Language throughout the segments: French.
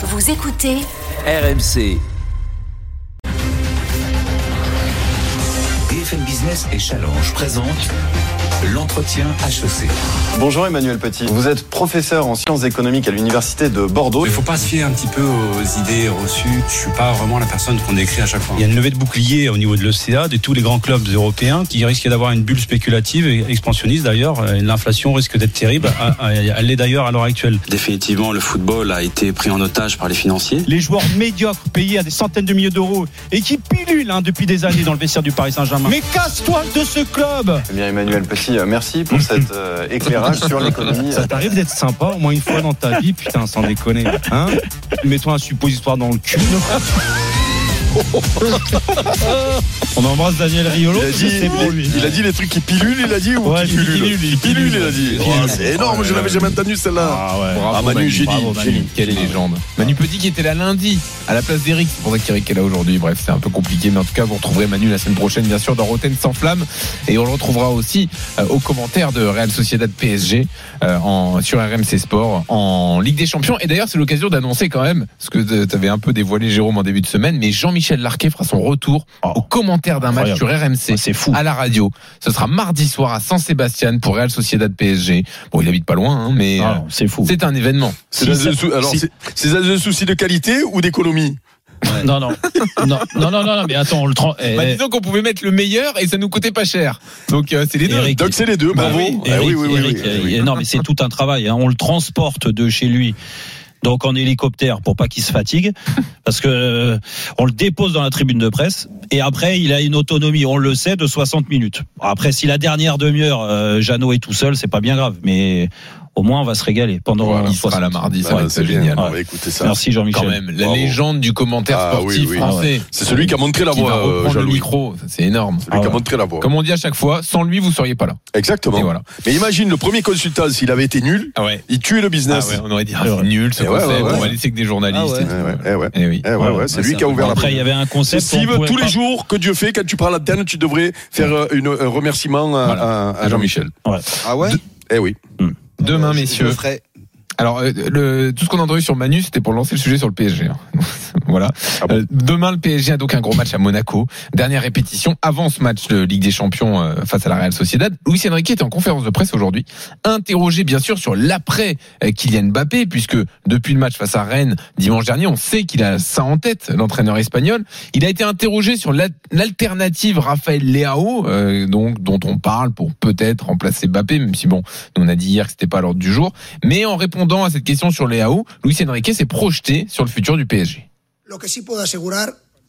Vous écoutez RMC. BFM Business et Challenge présente l'entretien HEC. Bonjour Emmanuel Petit, vous êtes professeur en sciences économiques à l'université de Bordeaux. Il ne faut pas se fier un petit peu aux idées reçues. Je suis pas vraiment la personne qu'on décrit à chaque fois. Il y a une levée de bouclier au niveau de l'OCA, de tous les grands clubs européens qui risquent d'avoir une bulle spéculative et expansionniste d'ailleurs. L'inflation risque d'être terrible. Elle l'est d'ailleurs à l'heure actuelle. Définitivement, le football a été pris en otage par les financiers. Les joueurs médiocres payés à des centaines de milliers d'euros et qui pilulent hein, depuis des années dans le vestiaire du Paris Saint-Germain. Mais casse-toi de ce club Eh bien Emmanuel Petit, merci pour cet euh, éclairage sur l'économie. Ça t'arrive d'être sympa au moins une fois dans ta vie, putain, sans déconner. Hein? Mets-toi un suppositoire dans le cul. On embrasse Daniel Riolo. Il a dit, c'est pour lui. il a dit les trucs qui pilulent, il a dit ou Ouais, qui il pilulent pilule, il pilule, il a dit. Oh, c'est énorme, je l'avais jamais entendu celle-là. Ah ouais. Ah, Manu, génie, Bravo, Manu. génie. Quelle légende. Manu Petit qui était là lundi à la place d'Eric. C'est pour ça qu'Eric est là aujourd'hui. Bref, c'est un peu compliqué, mais en tout cas, vous retrouverez Manu la semaine prochaine, bien sûr, dans Roten sans flamme. Et on le retrouvera aussi euh, aux commentaires de Real Sociedad PSG euh, en, sur RMC Sport en Ligue des Champions. Et d'ailleurs, c'est l'occasion d'annoncer quand même, ce que tu avais un peu dévoilé, Jérôme, en début de semaine, mais Jean-Michel Larquet fera son retour au commentaire d'un match sur. RMC fou. à la radio. Ce sera mardi soir à San Sébastien pour Real Sociedad PSG. Bon, il habite pas loin, hein, mais Ah, euh, c'est fou. c'est un événement. C'est Si, dans ça- un sou- alors, si- c'est- c'est dans un souci de qualité ou d'économie Non, non. non, non, non, non, mais attends, on le tra- eh, Bah, eh, disons qu'on pouvait mettre le meilleur et ça nous coûtait pas cher. Donc euh, c'est les deux. Eric, Donc c'est les deux, Bah bravo. oui, Eric, oui, oui, oui, Eric, oui, oui. Non, mais c'est tout un travail. hein. On le transporte de chez lui. Donc en hélicoptère pour pas qu'il se fatigue, parce que euh, on le dépose dans la tribune de presse et après il a une autonomie, on le sait, de 60 minutes. Après si la dernière demi-heure euh, Jeannot est tout seul, c'est pas bien grave, mais au moins on va se régaler pendant Voilà, il 60. sera là mardi, ça Ah, va être c'est génial. génial. Ouais. On va écouter ça. Merci Jean-Michel. Quand même, la Bravo. légende du commentaire Ah, oui, sportif oui. français. C'est celui qui a montré la voie, euh, le micro, c'est énorme. Celui qui a ouais. montré la voie. Comme on dit à chaque fois, sans lui vous seriez pas là. Exactement. Voilà. Mais imagine le premier consultant, s'il avait été nul, Ah ouais. il tuait le Ah business. ouais, on aurait dit ah, C'est c'est vrai. nul ce Eh ouais, concept, ouais, on ouais. va laisser que des journalistes. Ouais, ouais. Ouais, ouais, c'est lui qui a ouvert la Après il y avait un concept. on Steve, tous pas- les jours que Dieu fait, quand tu prends l'antenne, tu devrais faire euh, une, un remerciement à, Jean-Michel. Ah ouais Eh oui. Demain, je messieurs. ferai. Alors, euh, le, tout ce qu'on a entendu sur Manu, c'était pour lancer le sujet sur le PSG. hein. voilà. Ah bon Euh, demain, le PSG a donc un gros match à Monaco. Dernière répétition avant ce match de Ligue des Champions euh, face à la Real Sociedad. Luis Enrique était en conférence de presse aujourd'hui, interrogé bien sûr sur l'après euh, Kylian Mbappé, puisque depuis le match face à Rennes dimanche dernier, on sait qu'il a ça en tête, l'entraîneur espagnol. Il a été interrogé sur la- l'alternative Raphaël Leao, euh, donc dont on parle pour peut-être remplacer Mbappé, même si bon, on a dit hier que c'était pas à l'ordre du jour. Mais en répondant à cette question sur Leao, Luis Enrique s'est projeté sur le futur du PSG.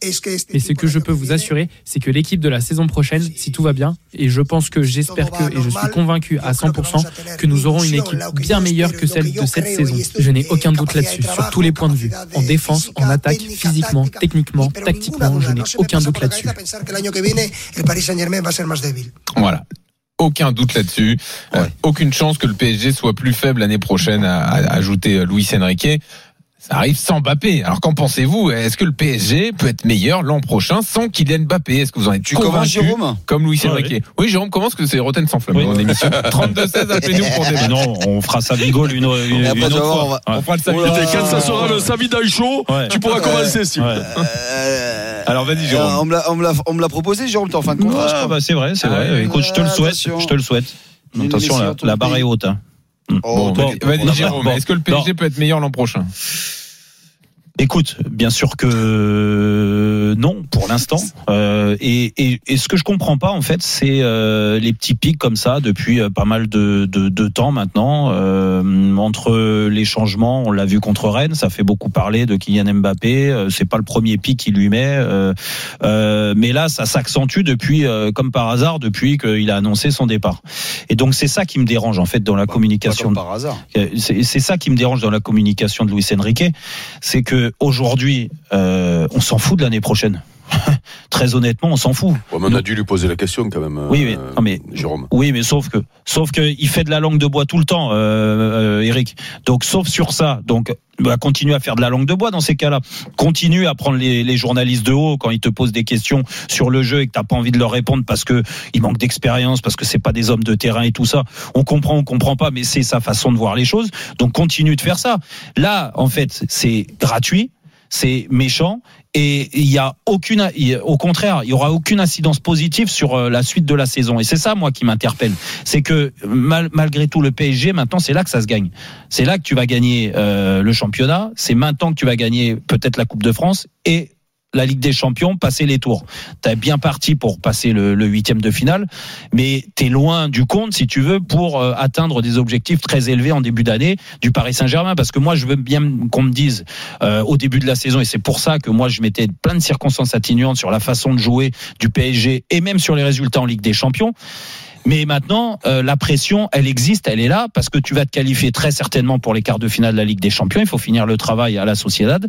Et ce que je peux vous assurer, c'est que l'équipe de la saison prochaine, si tout va bien, et je pense que j'espère que, et je suis convaincu à 100%, que nous aurons une équipe bien meilleure que celle de cette saison. Je n'ai aucun doute là-dessus, sur tous les points de vue. En défense, en attaque, physiquement, techniquement, tactiquement, je n'ai aucun doute là-dessus. Voilà. Aucun doute là-dessus. Euh, aucune chance que le PSG soit plus faible l'année prochaine, a, a ajouté euh, Luis Enrique. Ça arrive sans Mbappé. Alors qu'en pensez-vous? Est-ce que le PSG peut être meilleur l'an prochain sans Kylian Mbappé? Est-ce que vous en êtes Tu convaincu Jérôme comme Luis Ah, Enrique? Oui. Jérôme commence que c'est Roten sans flamme Oui. dans l'émission? 32-16, appelez-nous pour débattre. non, on fera ça bigole une, une, une autre fois. on va- On fera le Oh là, Quand ça sera le Savidan chaud, Ouais. tu pourras commencer, Steve. Ouais. Euh, Alors, vas-y, Jérôme. euh, on me l'a- proposé, Jérôme, t'es en fin de contrat, Ah, bah, c'est vrai, c'est Ah, vrai. ouais. Écoute, je te le souhaite. Attention. Je te le souhaite. Attention, la, barre est haute. hein. Oh, Bon, vas-y, Jérôme. Est-ce que le PSG peut être meilleur l'an prochain? Écoute, bien sûr que non pour l'instant. Euh, et, et, et ce que je comprends pas en fait, c'est euh, les petits pics comme ça depuis euh, pas mal de, de, de temps maintenant. Euh, entre les changements, on l'a vu contre Rennes, ça fait beaucoup parler de Kylian Mbappé. Euh, c'est pas le premier pic qu'il lui met, euh, euh, mais là ça s'accentue depuis, euh, comme par hasard, depuis qu'il a annoncé son départ. Et donc c'est ça qui me dérange en fait dans la Pas communication. comme par hasard. C'est c'est ça qui me dérange dans la communication de Luis Enrique, c'est que aujourd'hui, euh, on s'en fout de l'année prochaine. très honnêtement, on s'en fout. Ouais, mais on a dû lui poser la question quand même. Oui, mais, euh, non, mais Jérôme. Oui, mais sauf que, sauf que il fait de la langue de bois tout le temps, euh, euh, Eric. Donc, sauf sur ça. Donc, bah, continue à faire de la langue de bois dans ces cas-là. Continue à prendre les, les journalistes de haut quand ils te posent des questions sur le jeu et que t'as pas envie de leur répondre parce que ils manquent d'expérience, parce que c'est pas des hommes de terrain et tout ça. On comprend, on comprend pas, mais c'est sa façon de voir les choses. Donc, continue de faire ça. Là, en fait, c'est gratuit c'est méchant et il y a aucune au contraire il y aura aucune incidence positive sur euh, la suite de la saison. Et c'est ça moi qui m'interpelle. C'est que mal- malgré tout le PSG maintenant c'est là que ça se gagne. C'est là que tu vas gagner euh, le championnat. C'est maintenant que tu vas gagner peut-être la Coupe de France. Et la Ligue des Champions, passer les tours. T'es bien parti pour passer le le huitième de finale, mais t'es loin du compte, si tu veux, pour euh, atteindre des objectifs très élevés en début d'année du Paris Saint-Germain. Parce que moi, je veux bien qu'on me dise euh, au début de la saison, et c'est pour ça que moi, je mettais plein de circonstances atténuantes sur la façon de jouer du PSG et même sur les résultats en Ligue des Champions. Mais maintenant, euh, la pression, elle existe, elle est là, parce que tu vas te qualifier très certainement pour les quarts de finale de la Ligue des Champions. Il faut finir le travail à la Sociedad.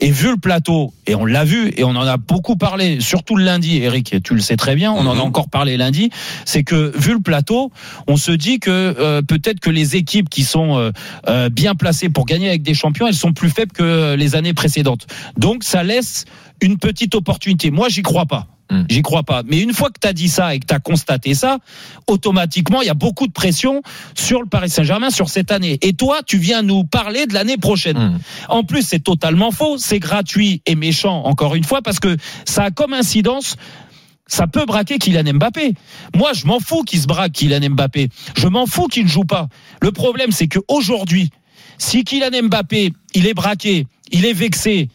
Et vu le plateau, et on l'a vu, et on en a beaucoup parlé, surtout le lundi, Eric, tu le sais très bien, on en a encore parlé lundi, c'est que vu le plateau, on se dit que euh, peut-être que les équipes qui sont euh, euh, bien placées pour gagner avec des champions, elles sont plus faibles que les années précédentes. Donc ça laisse une petite opportunité. Moi, j'y crois pas. Hmm. J'y crois pas. Mais une fois que tu as dit ça et que tu as constaté ça, automatiquement, il y a beaucoup de pression sur le Paris Saint-Germain sur cette année. Et toi, tu viens nous parler de l'année prochaine. Hmm. En plus, c'est totalement faux. C'est gratuit et méchant, encore une fois, parce que ça a comme incidence ça peut braquer Kylian Mbappé. Moi, je m'en fous qu'il se braque Kylian Mbappé. Je m'en fous qu'il ne joue pas. Le problème, c'est qu'aujourd'hui, si Kylian Mbappé, il est braqué, il est vexé,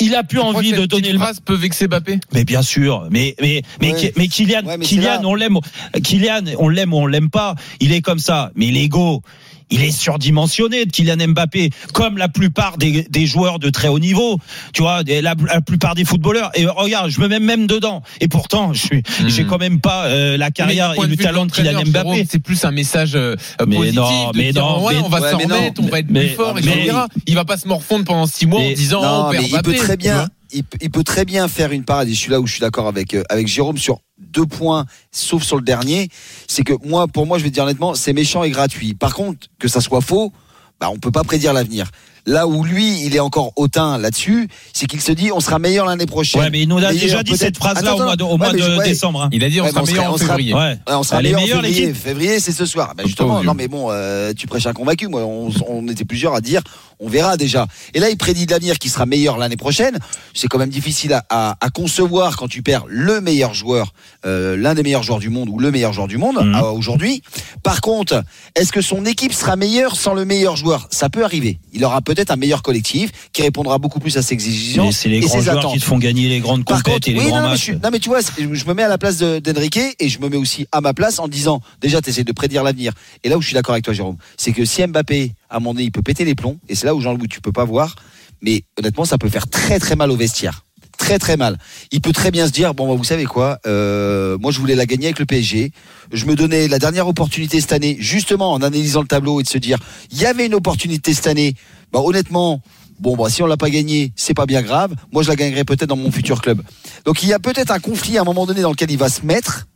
il a plus envie de donner le phrase peut vexer Bappé mais bien sûr, mais mais mais Ouais. mais Kylian, Ouais, mais c'est Kylian, on l'aime, Kylian, on l'aime ou on l'aime pas, il est comme ça. Mais l'ego, il est surdimensionné de Kylian Mbappé, comme la plupart des, des joueurs de très haut niveau. Tu vois, des- la, la plupart des footballeurs. Et regarde, je me mets même dedans. Et pourtant, je suis, Mhm. j'ai quand même pas euh, la carrière et le talent de Kylian Mbappé. C'est plus un message euh, Mais positif. non, de mais dire, non, ouais, mais- on va Ouais, s'en non, remettre, on va être mais- plus fort, mais- etc. Il va pas se morfondre pendant six mois en disant Non, on perd mais il peut très bien, il, il peut très bien faire une parade. Et je suis là où je suis d'accord avec euh, avec Jérôme sur deux points, sauf sur le dernier. C'est que moi, pour moi, je vais te dire honnêtement, c'est méchant et gratuit. Par contre, que ça soit faux, bah, on peut pas prédire l'avenir. Là où lui, il est encore hautain là-dessus, c'est qu'il se dit, on sera meilleur l'année prochaine. Ouais, mais il nous a déjà dit cette phrase-là au mois de, au ouais, mois mais de je- ouais. décembre. hein. Il a dit on Ouais, sera on meilleur en on sera- février. Ouais. Ouais, on sera meilleur en février. l'équipe Février, c'est ce soir. Bah, justement, non mais bon, euh, tu prêches un convaincu. Moi, on, on était plusieurs à dire, on verra déjà. Et là, il prédit de l'avenir qui sera meilleur l'année prochaine. C'est quand même difficile à, à- à concevoir quand tu perds le meilleur joueur, euh, l'un des meilleurs joueurs du monde ou le meilleur joueur du monde Mhm. à aujourd'hui. Par contre, est-ce que son équipe sera meilleure sans le meilleur joueur? Ça peut arriver. Il aura peut-être un meilleur collectif qui répondra beaucoup plus à ses Mais exigences c'est les et grands joueurs attentes. qui te font gagner les grandes contre, et les oui, grands non, mais matchs. je, suis- non, mais tu vois, je me mets à la place de- d'Enrique et je me mets aussi à ma place en disant déjà, tu essaies de prédire l'avenir. Et là où je suis d'accord avec toi, Jérôme, c'est que si Mbappé, à moment donné, il peut péter les plombs, et c'est là où Jean-Louis, tu peux pas voir, mais honnêtement, ça peut faire très très mal au vestiaire. Très très mal. Il peut très bien se dire bon bah, vous savez quoi, euh, moi je voulais la gagner avec le PSG. Je me donnais la dernière opportunité cette année, justement en analysant le tableau et de se dire il y avait une opportunité cette année. Bah honnêtement, bon bah si on l'a pas gagné, c'est pas bien grave. Moi je la gagnerai peut-être dans mon futur club. Donc il y a peut-être un conflit à un moment donné dans lequel il va se mettre.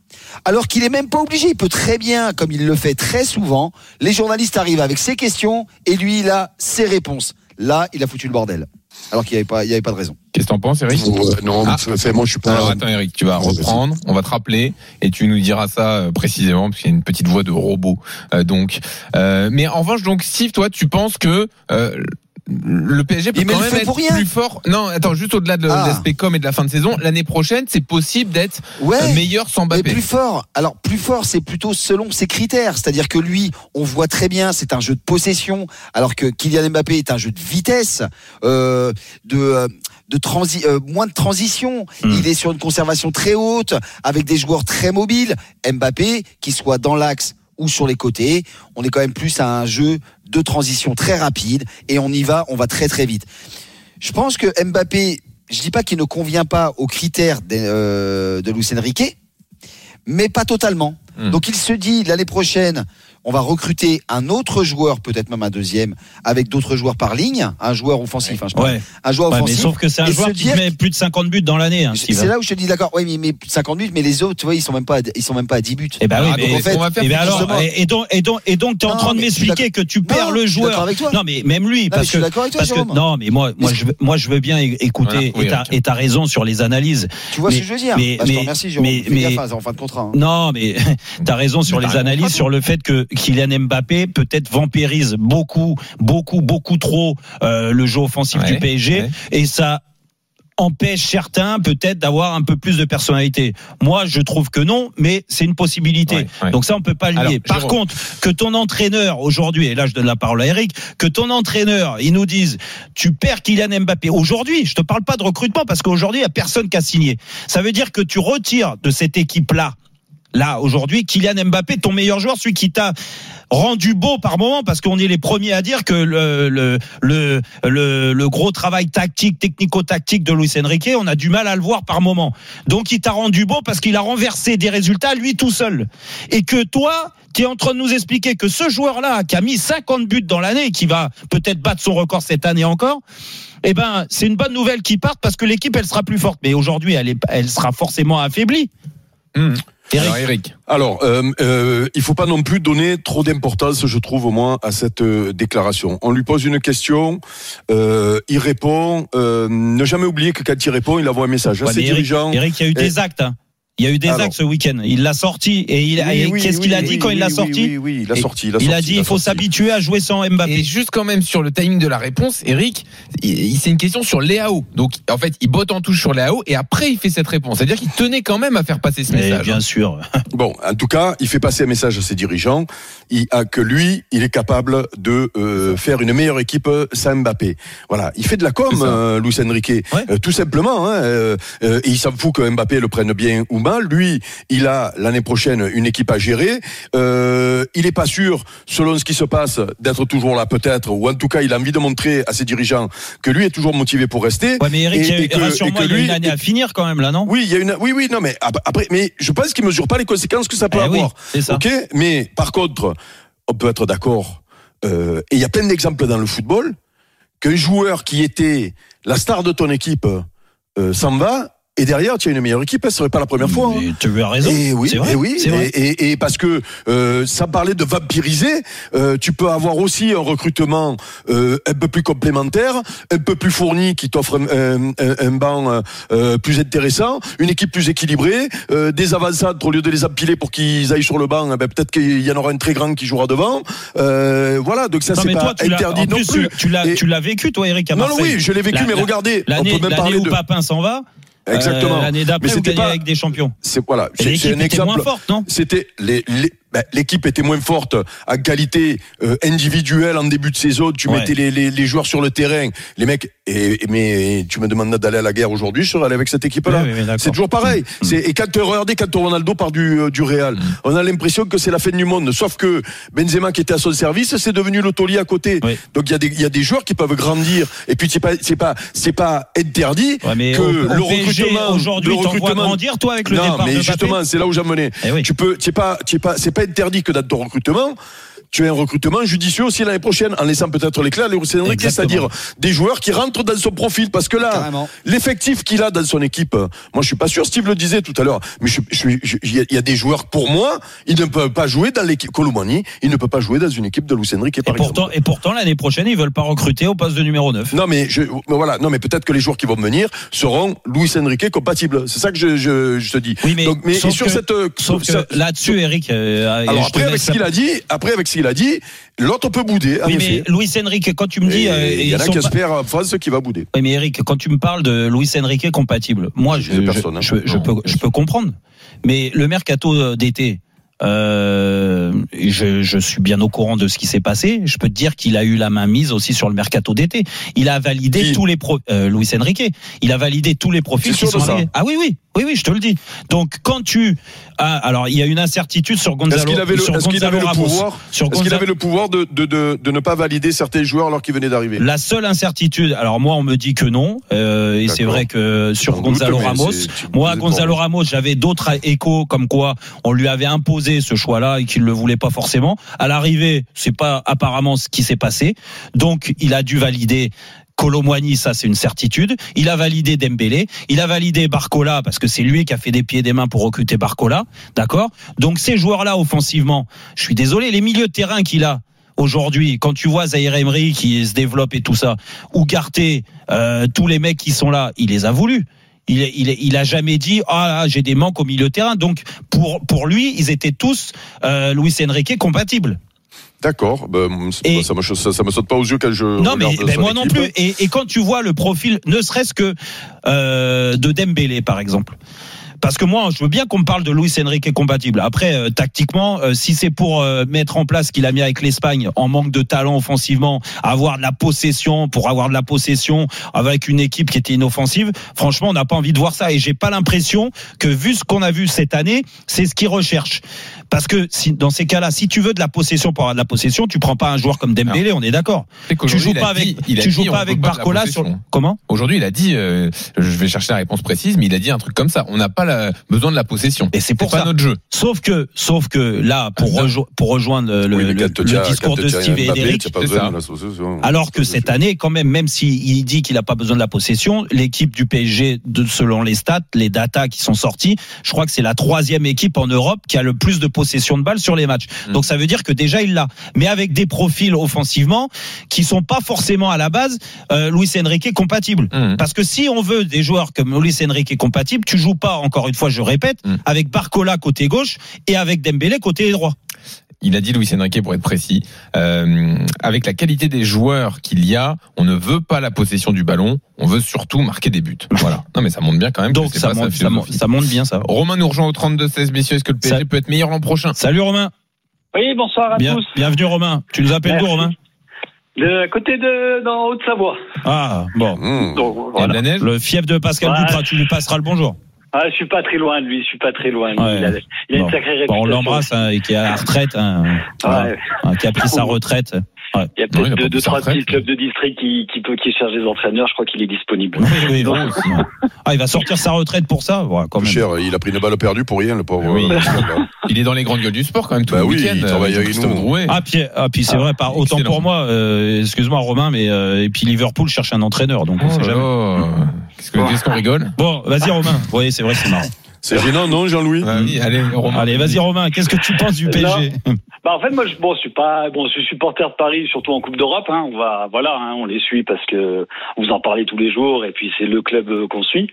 Alors qu'il est même pas obligé, il peut très bien, comme il le fait très souvent, les journalistes arrivent avec ses questions et lui il a ses réponses. Là, il a foutu le bordel. Alors qu'il n'y avait pas, avait de raison. Qu'est-ce que t'en penses, Eric? Ouais, non, Ah. c'est- c'est- moi je suis pas. Alors attends Eric, tu vas reprendre, on va te rappeler et tu nous diras ça euh, précisément parce qu'il y a une petite voix de robot. Euh, donc, euh, mais en revanche donc Steve, toi tu penses que euh, le PSG peut quand même être plus fort. Non, attends, juste au-delà de Ah. l'aspect com et de la fin de saison, l'année prochaine, c'est possible d'être Ouais. euh, meilleur sans Mais Mbappé. plus fort. Alors plus fort, c'est plutôt selon ses critères. C'est-à-dire que lui, on voit très bien, c'est un jeu de possession, alors que Kylian Mbappé est un jeu de vitesse, euh, de euh, de transi euh, moins de transition. Hmm. Il est sur une conservation très haute, avec des joueurs très mobiles. Mbappé, qui soit dans l'axe ou sur les côtés, on est quand même plus à un jeu de transition très rapide et on y va, on va très très vite. Je pense que Mbappé, je dis pas qu'il ne convient pas aux critères de, euh, de Luis Enrique, mais pas totalement. Hmm. Donc il se dit l'année prochaine, on va recruter un autre joueur, peut-être même un deuxième, avec d'autres joueurs par ligne, un joueur offensif, hein, je. Ouais. un joueur Ouais, mais offensif. sauf que c'est un et joueur qui dire- met plus de 50 buts dans l'année, hein. C'est là où je te dis d'accord. Oui, mais, mais 50 buts, mais les autres, tu vois, ils sont même pas, à- ils sont même pas à 10 buts. Eh ben oui, mais donc, en fait, on va faire alors, justement- et, et donc, et donc, et donc, t'es en Non, train de m'expliquer que tu perds Non, le je suis d'accord joueur. avec toi. Non, mais même lui, mais parce je suis que, d'accord avec toi, parce que, Jérôme. non, mais moi, moi, je, veux- moi, je veux bien écouter. Voilà, oui, et t'as, et raison sur les analyses. Tu vois mais- ce que je veux dire mais- Bah, mais- remercie, Jérôme. mais- hein, en fin de contrat. hein. Non, mais t'as raison sur les analyses, sur le fait que Kylian Mbappé peut-être vampirise beaucoup, beaucoup, beaucoup trop euh, le jeu offensif Ouais, du PSG, ouais. et ça empêche certains peut-être d'avoir un peu plus de personnalité. Moi, je trouve que non, mais c'est une possibilité. Ouais, ouais. Donc ça, on peut pas le Alors, lier. Par contre, que ton entraîneur aujourd'hui, et là je donne la parole à Eric, que ton entraîneur, il nous dise, tu perds Kylian Mbappé aujourd'hui. Je te parle pas de recrutement parce qu'aujourd'hui il y a personne qui a signé. Ça veut dire que tu retires de cette équipe-là. Là, aujourd'hui, Kylian Mbappé, ton meilleur joueur, celui qui t'a rendu beau par moment, parce qu'on est les premiers à dire que le, le, le, le, gros travail tactique, technico-tactique de Luis Enrique, on a du mal à le voir par moment. Donc, il t'a rendu beau parce qu'il a renversé des résultats lui tout seul. Et que toi, tu es en train de nous expliquer que ce joueur-là, qui a mis 50 buts dans l'année, qui va peut-être battre son record cette année encore, eh ben, c'est une bonne nouvelle qui parte parce que l'équipe, elle sera plus forte. Mais aujourd'hui, elle, est, elle sera forcément affaiblie. Hum. Eric. Alors, Eric. Alors, euh, euh, il faut pas non plus donner trop d'importance, je trouve au moins, à cette euh, déclaration. On lui pose une question, euh, il répond. Euh, ne jamais oublier que quand il répond, il envoie un message à Ouais, ses Eric, dirigeants. Eric, il y a eu des actes. hein. Il y a eu des Alors. actes ce week-end. Il l'a sorti et il a- Oui, et oui, qu'est-ce oui, qu'il a oui, dit quand oui, il l'a oui, sorti Oui, oui, il a Et- sorti. Il a, a sorti, dit il faut s'habituer à jouer sans Et Mbappé. juste quand même sur le timing de la réponse, Eric, c'est une question sur Léao. Donc en fait, il botte en touche sur Léao et après il fait cette réponse. C'est-à-dire qu'il tenait quand même à faire passer ce Mais message. bien sûr. Bon, en tout cas, il fait passer un message à ses dirigeants il, à que lui, il est capable de euh, faire une meilleure équipe sans Mbappé. Voilà, il fait de la com, euh, Luis Enrique, Ouais. Euh, tout simplement. Hein, euh, euh, et il s'en fout que Mbappé le prenne bien ou mal. Lui, il a l'année prochaine une équipe à gérer. Euh, il est pas sûr, selon ce qui se passe, d'être toujours là peut-être, ou en tout cas, il a envie de montrer à ses dirigeants que lui est toujours motivé pour rester. Ouais, mais Eric, Et- il y a eu- et que- rassure-moi, il y a une année à finir quand même là, non? Oui, il y a une, oui, oui, non, mais ap- après, mais je pense qu'il mesure pas les conséquences que ça peut Eh avoir. c'est ça. Ok, mais par contre, on peut être d'accord. euh, et il y a plein d'exemples dans le football qu'un joueur qui était la star de ton équipe euh, s'en va. Et derrière, tu as une meilleure équipe, ce serait pas la première fois. hein. Tu as raison. Et oui, c'est vrai. et oui, vrai. et, et- et parce que euh, ça parlait de vampiriser, euh, tu peux avoir aussi un recrutement euh, un peu plus complémentaire, un peu plus fourni, qui t'offre un, un- un- un banc plus intéressant, une équipe plus équilibrée, des avançades au lieu de les empiler pour qu'ils aillent sur le banc, eh ben, peut-être qu'il y en aura un très grand qui jouera devant. Voilà, donc ça Non, c'est mais pas toi, tu l'as, interdit non plus, tu, l'as, tu l'as vécu, toi, Eric, à non, non, Marseille. oui, je l'ai vécu, mais regardez, on peut même parler où de. Papin s'en va. Euh, Exactement. l'année Mais d'après, vous c'était gagnez pas- avec des champions. C'est voilà, c'est un était moins exemple. forte, non? C'était les, les- ben, l'équipe était moins forte en qualité euh, individuelle en début de saison. Tu Ouais. mettais les, les, les joueurs sur le terrain, les mecs. Et, et- mais tu me demandes d'aller à la guerre aujourd'hui, je serais allé avec cette équipe-là. C'est toujours pareil. Mm. C'est et quand regardez quand Ronaldo part du euh, du Real, on a l'impression que c'est la fin du monde. Sauf que Benzema qui était à son service, c'est devenu le taulier à côté. Oui. Donc il y a des il y a des joueurs qui peuvent grandir. Et puis c'est pas c'est pas c'est pas interdit Ouais, mais que le recrutement aujourd'hui, le recrutement- grandir, toi, avec le non, départ mais de justement, c'est là où j'en venais. Eh oui. Tu peux, c'est pas, c'est pas, c'est pas interdit que dans ton recrutement, tu as un recrutement judicieux aussi l'année prochaine, en laissant peut-être l'éclat à Luis Enrique, c'est-à-dire des joueurs qui rentrent dans son profil, parce que là, l'effectif qu'il a dans son équipe, moi je suis pas sûr, Steve le disait tout à l'heure, mais il y, a- il y a des joueurs pour moi, ils ne peuvent pas jouer dans l'équipe Colomani, il ne peut pas jouer dans une équipe de Luis Enrique Et pourtant, exemple. et pourtant, l'année prochaine, ils veulent pas recruter au poste de numéro 9. Non mais je, voilà, non mais peut-être que les joueurs qui vont venir seront Luis Enrique compatibles. C'est ça que je, je, je te dis. Oui, mais Donc, mais sur que- cette, euh, Sauf que là-dessus, Eric. euh, Alors après avec ce qu'il a dit, après avec ce qu'il a dit, l'autre peut bouder. Oui, mais Luis Enrique, quand tu me dis. Euh, il y en a qui espèrent en France qui va bouder. Oui, mais Eric, quand tu me parles de Luis Enrique compatible, moi, je, personne, hein. je, je, je Non. peux, je peux comprendre. Mais le mercato d'été, euh, je, je suis bien au courant de ce qui s'est passé. Je peux te dire qu'il a eu la main mise aussi sur le mercato d'été. Il a validé Qui tous les pro, euh, Luis Enrique. Il a validé tous les profils qui sont arrivés. Ah oui, oui, oui, oui, je te le dis. Donc quand tu, ah, alors il y a une incertitude sur Gonzalo, Est-ce qu'il avait le, sur est-ce qu'il Gonzalo avait le Ramos. pouvoir Sur Est-ce qu'il Gonza- avait le pouvoir de, de, de, de ne pas valider certains joueurs alors qu'ils venaient d'arriver? La seule incertitude, alors moi on me dit que non, euh, et c'est vrai que sur doute, Gonzalo Ramos, moi Gonzalo. Ramos, j'avais d'autres échos comme quoi on lui avait imposé ce choix-là et qu'il ne le voulait pas forcément. À l'arrivée, c'est pas apparemment ce qui s'est passé. Donc, il a dû valider Colomboigny, ça c'est une certitude. Il a validé Dembélé, il a validé Barcola parce que c'est lui qui a fait des pieds et des mains pour recruter Barcola, d'accord? Donc ces joueurs-là offensivement, je suis désolé, les milieux de terrain qu'il a aujourd'hui, quand tu vois Zaire Emery qui se développe et tout ça, ou Garté, euh, tous les mecs qui sont là, il les a voulus. Il, il, il a jamais dit ah là, j'ai des manques au milieu de terrain. Donc pour pour lui, ils étaient tous euh, Luis Enrique compatibles. D'accord. Ben, Et- ça, me, ça, ça me saute pas aux yeux quand je. Non, mais ben, moi non plus. Et, et quand tu vois le profil, ne serait-ce que euh, de Dembélé, par exemple. Parce que moi, je veux bien qu'on me parle de Luis Enrique compatible. Après, euh, tactiquement, euh, si c'est pour euh, mettre en place ce qu'il a mis avec l'Espagne, en manque de talent offensivement, avoir de la possession, pour avoir de la possession avec une équipe qui était inoffensive, franchement, on n'a pas envie de voir ça. Et j'ai pas l'impression que, vu ce qu'on a vu cette année, c'est ce qu'il recherche. Parce que si, dans ces cas-là, si tu veux de la possession pour avoir de la possession, tu prends pas un joueur comme Dembélé, on est d'accord. Tu joues il a pas avec, dit- il a tu dit, joues pas avec pas Barcola sur comment? Aujourd'hui, il a dit, euh, je vais chercher la réponse précise, mais il a dit un truc comme ça. On n'a pas la- besoin de la possession. Et c'est pour pas ça. notre jeu. Sauf que, sauf que là, pour, Ah, rejo- pour rejoindre le, Oui, discours de Steve et Eric, pas alors que cette année, quand même, même s'il dit qu'il n'a pas besoin de la possession, l'équipe du PSG, de, selon les stats, les datas qui sont sortis, je crois que c'est la troisième équipe en Europe qui a le plus de possession de balles sur les matchs. Mm. Donc ça veut dire que déjà il l'a, mais avec des profils offensivement qui sont pas forcément à la base euh, Luis Enrique compatibles. Hum. Parce que si on veut des joueurs comme Luis Enrique compatibles, tu joues pas, encore une fois, je répète, Mm. avec Barcola côté gauche et avec Dembélé côté droit. Il a dit Luis Enrique pour être précis. Euh, avec la qualité des joueurs qu'il y a, on ne veut pas la possession du ballon, on veut surtout marquer des buts. Voilà. Non mais ça montre bien quand même. Donc c'est ça pas monte, ça, monte, ça monte bien ça. Romain nous rejoint au 32-16, messieurs. Est-ce que le PSG Ça- peut être meilleur l'an prochain? Salut Romain. Oui, bonsoir à Bien- tous. bienvenue Romain. Tu nous appelles d'où. Romain? De côté de dans Haute-Savoie. Ah bon. Mmh. Donc Il y a voilà. de la neige? Le fief de Pascal Ouais. Duprat, tu lui passeras le bonjour. Ah, je suis pas très loin de lui, je suis pas très loin. de lui. Ouais. Il a, il a Bon. une sacrée Bon, réputation. on l'embrasse hein, et qui est à la retraite, hein, voilà. Ouais. Hein, qui a pris sa retraite. Ouais. Il y a peut-être deux, deux trois petits clubs de district qui, qui, peut- qui cherchent des entraîneurs. Je crois qu'il est disponible. Oui, oui, aussi. Ah, il va sortir sa retraite pour ça, ouais, quand même. cher, il a pris une balle perdue pour rien, le pauvre. Oui. euh. Il est dans les grandes gueules du sport quand même tout Bah le oui, week-end. il travaille avec Christophe nous. Drouet. Ah puis, ah, puis c'est Ah, vrai, par, autant excellent. pour moi, euh, excuse-moi Romain, mais euh, et puis Liverpool cherche un entraîneur, donc on Oh sait jamais. Qu'est-ce qu'on rigole? Bon, vas-y Romain. Oui, c'est vrai, c'est marrant. C'est gênant, non, Jean-Louis oui, allez, Romain. Allez, vas-y Romain. Qu'est-ce que tu penses du PSG Bah en fait moi je bon je suis pas bon je suis supporter de Paris surtout en Coupe d'Europe hein, on va voilà hein, on les suit parce que vous en parlez tous les jours et puis c'est le club euh, qu'on suit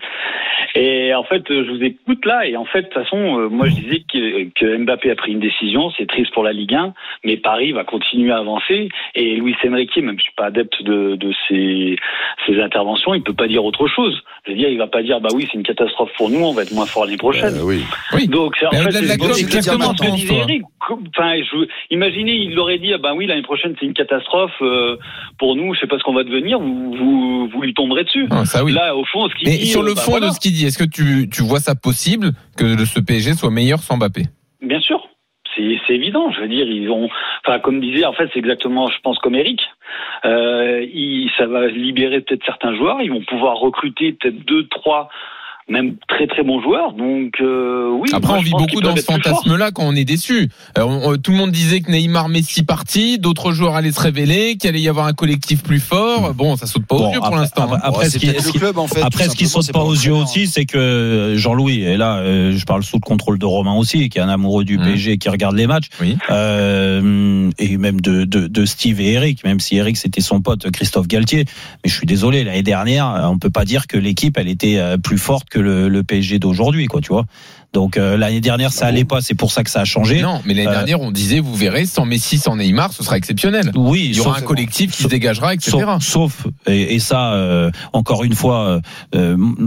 et en fait euh, je vous écoute là et en fait de toute façon euh, moi je disais que, que Mbappé a pris une décision c'est triste pour la Ligue 1 mais Paris va continuer à avancer et Luis Enrique même je suis pas adepte de, de ses, ses interventions il peut pas dire autre chose je veux dire il va pas dire bah oui c'est une catastrophe pour nous on va être moins fort l'année prochaine Euh, Oui. Oui. donc, c'est- en Mais fait, c'est- exactement ce que disait Eric. Enfin, je, imaginez, il l'aurait dit, ah ben oui, l'année prochaine, c'est une catastrophe euh, pour nous, je sais pas ce qu'on va devenir, vous, vous, vous lui tomberez dessus. Ah, ça oui. Là, au fond, ce qu'il Mais dit. sur le bah, fond voilà. de ce qu'il dit, est-ce que tu, tu vois ça possible que le- ce PSG soit meilleur sans Mbappé? Bien sûr. C'est c'est évident, je veux dire, ils ont, enfin, comme disait, en fait, c'est exactement, je pense, comme Eric. Euh, il, ça va libérer peut-être certains joueurs, ils vont pouvoir recruter peut-être deux, trois, même très très bons joueurs. Donc, euh, oui. Après, moi, on vit beaucoup dans ce fantasme-là quand on est déçu. Euh, on- on- tout le monde disait que Neymar, Messi parti, d'autres joueurs allaient se révéler, qu'il allait y avoir un collectif plus fort. Bon, ça saute pas aux Bon, yeux pour l'instant. après- hein. après, Ouais, ce qui- ce le qui- club en fait. Après, tout ce qui simplement, saute pas aux yeux aussi, c'est que Jean-Louis, et là, euh, je parle sous le contrôle de Romain aussi, qui est un amoureux du Mhm. PSG, qui regarde les matchs, Oui. euh, et même de, de, de Steve et Eric, même si Eric c'était son pote Christophe Galtier. Mais je suis désolé, l'année dernière, on peut pas dire que l'équipe elle était euh, plus forte que le, le PSG d'aujourd'hui, quoi, tu vois. Donc euh, l'année dernière, ça allait pas, c'est pour ça que ça a changé. Non, mais l'année Euh, dernière, on disait, vous verrez, sans Messi, sans Neymar, ce sera exceptionnel. Oui, Il y aura un collectif qui se dégagera, etc. Sauf, sauf- et, et ça, euh, encore une fois,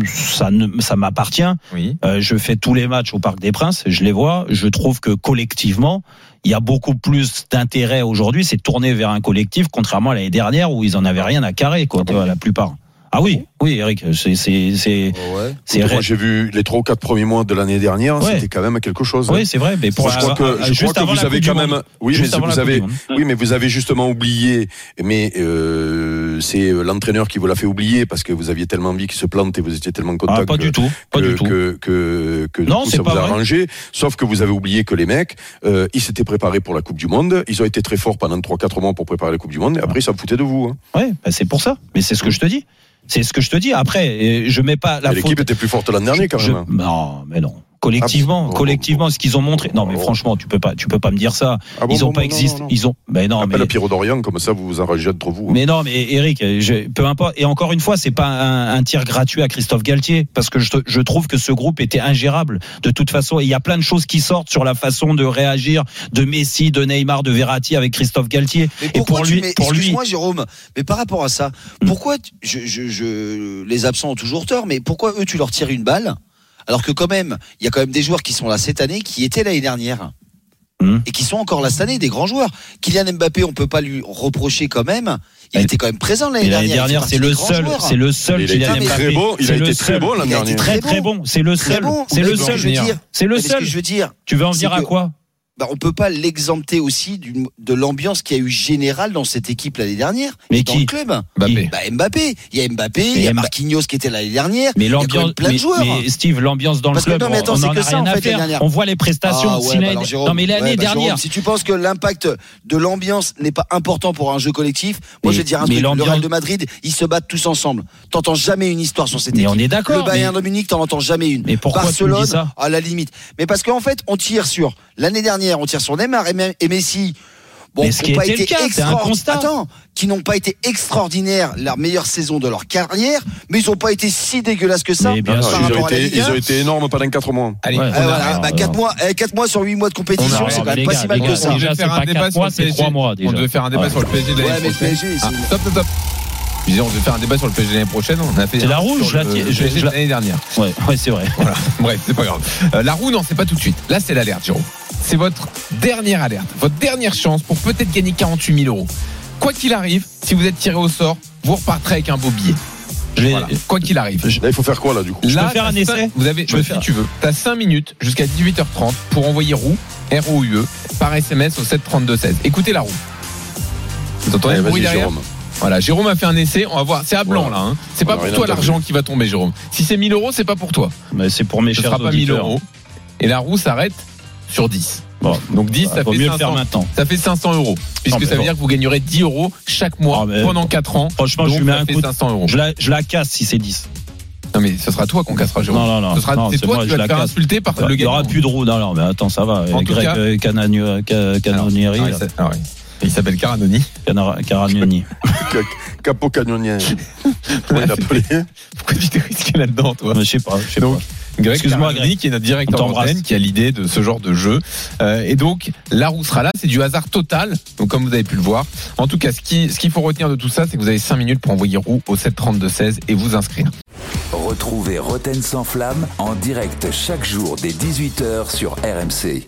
ça, ne- ça m'appartient. Oui. Je fais tous les matchs au Parc des Princes, je les vois. Je trouve que collectivement, il y a beaucoup plus d'intérêt aujourd'hui. C'est tourné vers un collectif, contrairement à l'année dernière où ils en avaient rien à carrer, quoi, tu vois, la plupart. Ah oui, oui, Eric, c'est c'est c'est Ouais. c'est Moi, vrai. j'ai vu les trois ou quatre premiers mois de l'année dernière, Ouais. c'était quand même quelque chose. hein. Oui, c'est vrai, mais pour Moi, je crois que, euh, je crois que vous avez quand même, oui, mais vous avez, oui, mais vous avez justement oublié, mais euh, c'est l'entraîneur qui vous l'a fait oublier parce que vous aviez tellement envie qu'il se plante et vous étiez tellement content Ah, pas que, du tout, pas que, du tout. que, que, que Non, coup, ça vous a arrangé. Sauf que vous avez oublié que les mecs, euh, ils s'étaient préparés pour la Coupe du Monde. Ils ont été très forts pendant 3-4 mois pour préparer la Coupe du Monde. Et après, ils s'en foutaient de vous. Hein. Ouais, bah, c'est pour ça. Mais c'est ce que je te dis. C'est ce que je te dis. Après, euh, je mets pas la faute. L'équipe était plus forte l'an dernier quand même. hein. Non, mais non. Collectivement, Ah collectivement, ce qu'ils ont montré. Non, mais Oh. franchement, tu peux pas, tu peux pas me dire ça. Ah bon, ils ont bon, pas bon, existé. non, non, non. Ils ont. Mais non, Appelle mais. Pierrot d'Orient, comme ça vous vous arrangez entre vous. hein. Mais non, mais Eric, je, peu importe. Et encore une fois, c'est pas un, un tir gratuit à Christophe Galtier, parce que je, je trouve que ce groupe était ingérable. De toute façon, il y a plein de choses qui sortent sur la façon de réagir de Messi, de Neymar, de Verratti avec Christophe Galtier. Mais Et pour lui, mets, pour lui, excuse-moi Jérôme, mais par rapport à ça, Hmm. pourquoi tu- je, je, je, les absents ont toujours tort, mais pourquoi eux tu leur tires une balle alors que quand même il y a quand même des joueurs qui sont là cette année qui étaient l'année dernière Hmm. et qui sont encore là cette année, des grands joueurs. Kylian Mbappé, on peut pas lui reprocher quand même. Il était quand même présent l'année dernière. l'année dernière, c'est le seul, c'est le seul Il a Kylian été Mbappé. très bon, il a C'est le été très seul. bon l'an Il a été dernier. Très très bon. C'est le seul. bon. C'est le ce que seul. je veux dire, C'est le seul. je veux dire, Tu veux en venir à quoi bah, on peut pas l'exempter aussi de l'ambiance qu'il y a eu générale dans cette équipe l'année dernière Mais et dans qui le club. Mbappé. Bah, Mbappé, il y a Mbappé, il y a Marquinhos qui était l'année dernière. Mais il y a quand même l'ambiance, plein de joueurs. mais Steve, l'ambiance dans Parce que le club, non, mais attends, on en que a ça, rien en fait, faire. On voit les prestations. Ah ouais, Si bah Jérôme, non, mais l'année ouais, bah, Jérôme, dernière. si tu penses que l'impact de l'ambiance n'est pas important pour un jeu collectif, moi Mais- je vais dire un truc. Le Real de Madrid, ils se battent tous ensemble. T'entends jamais une histoire sur cette Mais équipe. on est d'accord. Le Bayern de Munich, t'en entends jamais une. Mais pourquoi Barcelone, à la limite. Mais parce qu'en fait, on tire sur l'année dernière, on tire sur Neymar et, Me- et Messi. Bon, Mais ce qui n'ont pas été cas, c'est un extraordinaires. constat. Attends, qui n'ont pas été extraordinaires la meilleure saison de leur carrière, mais ils n'ont pas été si dégueulasses que ça Mais bien par Non, sûr. ils, ont rapport à la été, Ligue ils 1. ont été énormes pendant 4 mois. Allez, Ouais. on Eh, arrête. voilà, non, bah, non. 4 mois, 4 mois sur 8 mois de compétition, c'est quand même pas si mal que ça. On devait faire un débat quatre sur mois, le PSG. trois mois, déjà. On devait faire un débat Ouais. sur le PSG de l'année prochaine. Stop, stop, stop. Je disais, on devait faire un débat sur le PSG l'année prochaine. On a fait C'est la sur je l'année dernière. Ouais, ouais, c'est vrai. Voilà. Bref, c'est pas grave. Euh, la roue, non, c'est pas tout de suite. Là, c'est l'alerte, Jérôme. C'est votre dernière alerte, votre dernière chance pour peut-être gagner 48 000 euros. Quoi qu'il arrive, si vous êtes tiré au sort, vous repartirez avec un beau billet. Voilà. Quoi qu'il arrive. Là, il faut faire quoi là du coup? Je peux Là, faire un essai? Vous avez, Je bah, si tu veux. T'as 5 minutes jusqu'à 18h30 pour envoyer roue, R-O-U-E, E, par SMS au 732-16. Écoutez la roue. Vous entendez le bruit derrière Jérôme. Voilà, Jérôme a fait un essai. On va voir. C'est à blanc Voilà. là. Hein. C'est pas pour toi l'argent qui va tomber, Jérôme. Si c'est 1000 euros, c'est pas pour toi. Mais c'est pour mes Ce chers sera pas 1000 auditeurs. euros. Et la roue s'arrête sur 10. Bon, Donc 10, ça vaut fait mieux le faire 500. maintenant. Ça fait 500 euros. Puisque Non, ça veut bon. dire que vous gagnerez 10 euros chaque mois Ah, mais- pendant 4 ans. Franchement, Donc je lui mets ça un coup. de- 500 euros. Je la, je la casse si c'est 10. Non mais ce sera toi qu'on cassera, Jérôme. Non, non, non. Ce sera, c'est toi qui je vas la te faire insulter par le Il y aura plus de roue. Non, non, mais attends, ça va. En tout Greg cas- euh, il s'a- alors, il s'appelle Caranoni. Caragnoni. Capo Cagnonien. Comment il l'appelait Pourquoi tu t'es risqué là-dedans, toi? Je sais pas, je sais Donc, pas. Greg Excuse-moi, Greg. qui est notre directeur d'antenne, qui a l'idée de ce genre de jeu. Euh, et donc, la roue sera là, c'est du hasard total. Donc, comme vous avez pu le voir. En tout cas, ce qui- ce qu'il faut retenir de tout ça, c'est que vous avez 5 minutes pour envoyer roue au 732-16 et vous inscrire. Retrouvez Roten sans flamme en direct chaque jour dès 18h sur RMC.